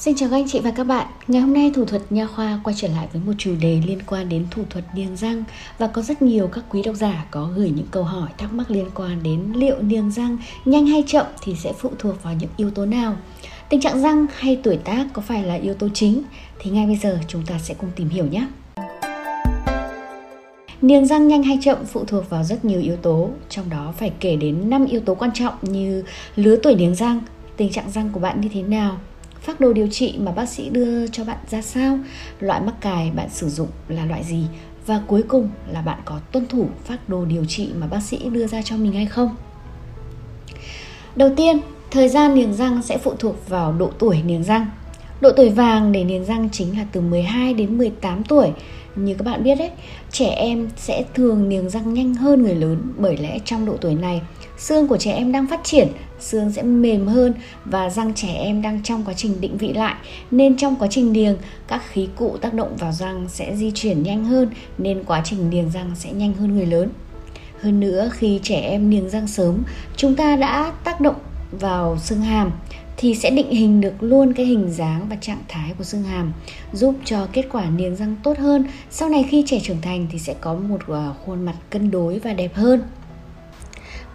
Xin chào các anh chị và các bạn. Ngày hôm nay thủ thuật nha khoa quay trở lại với một chủ đề liên quan đến thủ thuật niềng răng Và có rất nhiều các quý độc giả có gửi những câu hỏi thắc mắc liên quan đến liệu niềng răng nhanh hay chậm thì sẽ phụ thuộc vào những yếu tố nào. Tình trạng răng hay tuổi tác có phải là yếu tố chính? Thì ngay bây giờ chúng ta sẽ cùng tìm hiểu nhé. Niềng răng nhanh hay chậm phụ thuộc vào rất nhiều yếu tố, trong đó phải kể đến 5 yếu tố quan trọng như lứa tuổi niềng răng, tình trạng răng của bạn như thế nào, phác đồ điều trị mà bác sĩ đưa cho bạn ra sao, loại mắc cài bạn sử dụng là loại gì và cuối cùng là bạn có tuân thủ phác đồ điều trị mà bác sĩ đưa ra cho mình hay không. Đầu tiên, thời gian niềng răng sẽ phụ thuộc vào độ tuổi niềng răng. Độ tuổi vàng để niềng răng chính là từ 12 đến 18 tuổi. Như các bạn biết đấy, trẻ em sẽ thường niềng răng nhanh hơn người lớn bởi lẽ trong độ tuổi này, xương của trẻ em đang phát triển, xương sẽ mềm hơn và răng trẻ em đang trong quá trình định vị lại nên trong quá trình niềng, các khí cụ tác động vào răng sẽ di chuyển nhanh hơn nên quá trình niềng răng sẽ nhanh hơn người lớn. Hơn nữa khi trẻ em niềng răng sớm, chúng ta đã tác động vào xương hàm thì sẽ định hình được luôn cái hình dáng và trạng thái của xương hàm giúp cho kết quả niềng răng tốt hơn sau này khi trẻ trưởng thành thì sẽ có một à, khuôn mặt cân đối và đẹp hơn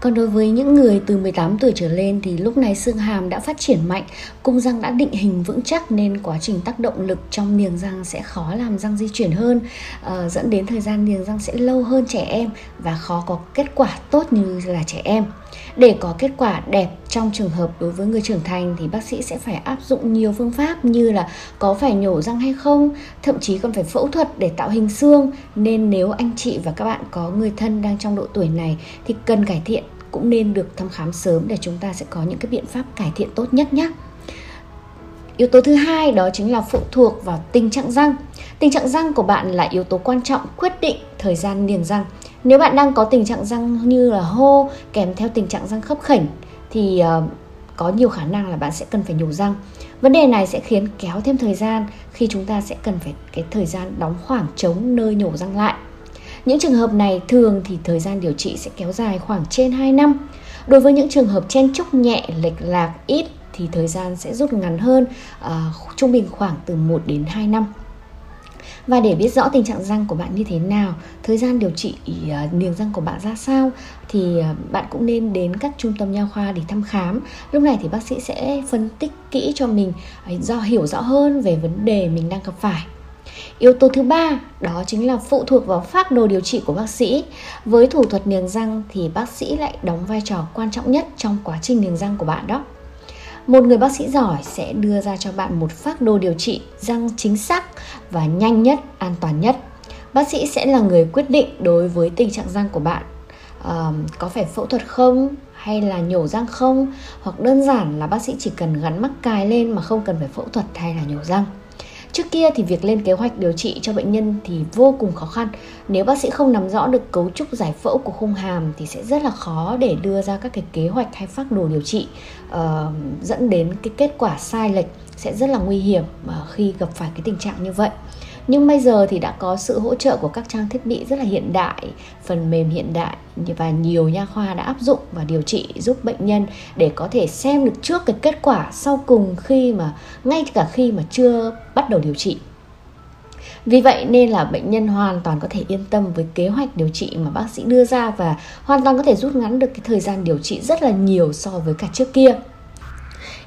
còn đối với những người từ 18 tuổi trở lên thì lúc này xương hàm đã phát triển mạnh, cung răng đã định hình vững chắc nên quá trình tác động lực trong niềng răng sẽ khó làm răng di chuyển hơn, uh, dẫn đến thời gian niềng răng sẽ lâu hơn trẻ em và khó có kết quả tốt như là trẻ em. Để có kết quả đẹp trong trường hợp đối với người trưởng thành thì bác sĩ sẽ phải áp dụng nhiều phương pháp như là có phải nhổ răng hay không, thậm chí còn phải phẫu thuật để tạo hình xương. Nên nếu anh chị và các bạn có người thân đang trong độ tuổi này thì cần cải thiện cũng nên được thăm khám sớm để chúng ta sẽ có những cái biện pháp cải thiện tốt nhất nhé. Yếu tố thứ hai đó chính là phụ thuộc vào tình trạng răng. Tình trạng răng của bạn là yếu tố quan trọng quyết định thời gian niềng răng. Nếu bạn đang có tình trạng răng như là hô kèm theo tình trạng răng khớp khỉnh thì uh, có nhiều khả năng là bạn sẽ cần phải nhổ răng. Vấn đề này sẽ khiến kéo thêm thời gian khi chúng ta sẽ cần phải cái thời gian đóng khoảng trống nơi nhổ răng lại. Những trường hợp này thường thì thời gian điều trị sẽ kéo dài khoảng trên 2 năm. Đối với những trường hợp chen chúc nhẹ, lệch lạc, ít thì thời gian sẽ rút ngắn hơn, uh, trung bình khoảng từ 1 đến 2 năm. Và để biết rõ tình trạng răng của bạn như thế nào, thời gian điều trị à, niềng răng của bạn ra sao thì à, bạn cũng nên đến các trung tâm nha khoa để thăm khám. Lúc này thì bác sĩ sẽ phân tích kỹ cho mình à, do hiểu rõ hơn về vấn đề mình đang gặp phải. Yếu tố thứ ba đó chính là phụ thuộc vào phác đồ điều trị của bác sĩ. Với thủ thuật niềng răng thì bác sĩ lại đóng vai trò quan trọng nhất trong quá trình niềng răng của bạn đó. Một người bác sĩ giỏi sẽ đưa ra cho bạn một phác đồ điều trị răng chính xác và nhanh nhất, an toàn nhất. Bác sĩ sẽ là người quyết định đối với tình trạng răng của bạn À, có phải phẫu thuật không hay là nhổ răng không hoặc đơn giản là bác sĩ chỉ cần gắn mắc cài lên mà không cần phải phẫu thuật hay là nhổ răng. Trước kia thì việc lên kế hoạch điều trị cho bệnh nhân thì vô cùng khó khăn. Nếu bác sĩ không nắm rõ được cấu trúc giải phẫu của khung hàm thì sẽ rất là khó để đưa ra các cái kế hoạch hay phác đồ điều trị uh, dẫn đến cái kết quả sai lệch sẽ rất là nguy hiểm ờ, khi gặp phải cái tình trạng như vậy nhưng bây giờ thì đã có sự hỗ trợ của các trang thiết bị rất là hiện đại phần mềm hiện đại và nhiều nha khoa đã áp dụng và điều trị giúp bệnh nhân để có thể xem được trước cái kết quả sau cùng khi mà ngay cả khi mà chưa bắt đầu điều trị vì vậy nên là bệnh nhân hoàn toàn có thể yên tâm với kế hoạch điều trị mà bác sĩ đưa ra và hoàn toàn có thể rút ngắn được cái thời gian điều trị rất là nhiều so với cả trước kia.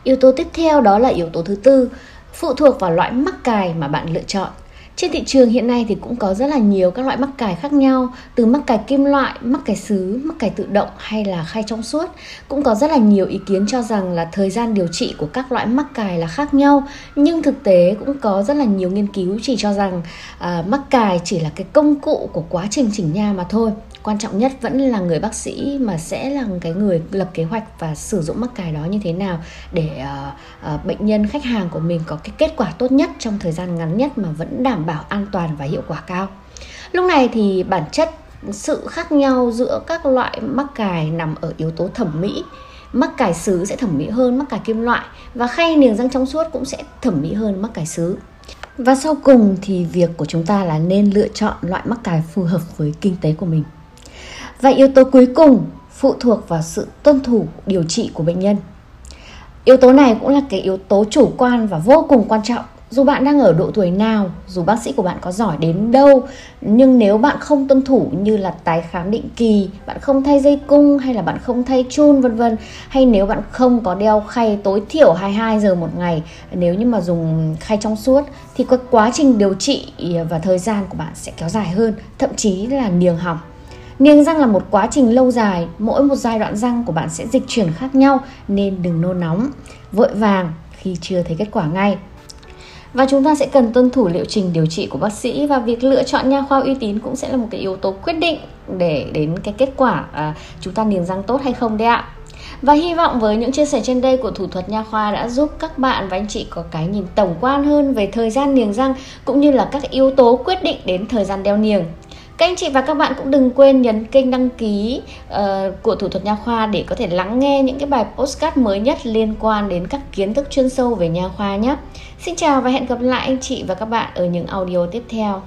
Yếu tố tiếp theo đó là yếu tố thứ tư, phụ thuộc vào loại mắc cài mà bạn lựa chọn. Trên thị trường hiện nay thì cũng có rất là nhiều các loại mắc cài khác nhau Từ mắc cài kim loại, mắc cài sứ, mắc cài tự động hay là khay trong suốt. Cũng có rất là nhiều ý kiến cho rằng là thời gian điều trị của các loại mắc cài là khác nhau Nhưng thực tế cũng có rất là nhiều nghiên cứu chỉ cho rằng à, mắc cài chỉ là cái công cụ của quá trình chỉnh nha mà thôi quan trọng nhất vẫn là người bác sĩ mà sẽ là cái người lập kế hoạch và sử dụng mắc cài đó như thế nào để uh, uh, bệnh nhân khách hàng của mình có cái kết quả tốt nhất trong thời gian ngắn nhất mà vẫn đảm bảo an toàn và hiệu quả cao. Lúc này thì bản chất sự khác nhau giữa các loại mắc cài nằm ở yếu tố thẩm mỹ. Mắc cài sứ sẽ thẩm mỹ hơn mắc cài kim loại và khay niềng răng trong suốt cũng sẽ thẩm mỹ hơn mắc cài sứ và sau cùng thì việc của chúng ta là nên lựa chọn loại mắc cài phù hợp với kinh tế của mình và yếu tố cuối cùng phụ thuộc vào sự tuân thủ, điều trị của bệnh nhân. yếu tố này cũng là cái yếu tố chủ quan và vô cùng quan trọng dù bạn đang ở độ tuổi nào, dù bác sĩ của bạn có giỏi đến đâu, nhưng nếu bạn không tuân thủ như là tái khám định kỳ, bạn không thay dây cung hay là bạn không thay chun, vân vân, hay nếu bạn không có đeo khay tối thiểu 22 giờ một ngày, nếu như mà dùng khay trong suốt, thì quá trình điều trị và thời gian của bạn sẽ kéo dài hơn, thậm chí là niềng hỏng Niềng răng là một quá trình lâu dài, mỗi một giai đoạn răng của bạn sẽ dịch chuyển khác nhau nên đừng nôn nóng, vội vàng khi chưa thấy kết quả ngay. Và chúng ta sẽ cần tuân thủ liệu trình điều trị của bác sĩ và việc lựa chọn nha khoa uy tín cũng sẽ là một cái yếu tố quyết định để đến cái kết quả à, chúng ta niềng răng tốt hay không đấy ạ. Và hy vọng với những chia sẻ trên đây của thủ thuật nha khoa đã giúp các bạn và anh chị có cái nhìn tổng quan hơn về thời gian niềng răng cũng như là các yếu tố quyết định đến thời gian đeo niềng các anh chị và các bạn cũng đừng quên nhấn kênh đăng ký uh, của thủ thuật nha khoa để có thể lắng nghe những cái bài postcard mới nhất liên quan đến các kiến thức chuyên sâu về nha khoa nhé. Xin chào và hẹn gặp lại anh chị và các bạn ở những audio tiếp theo.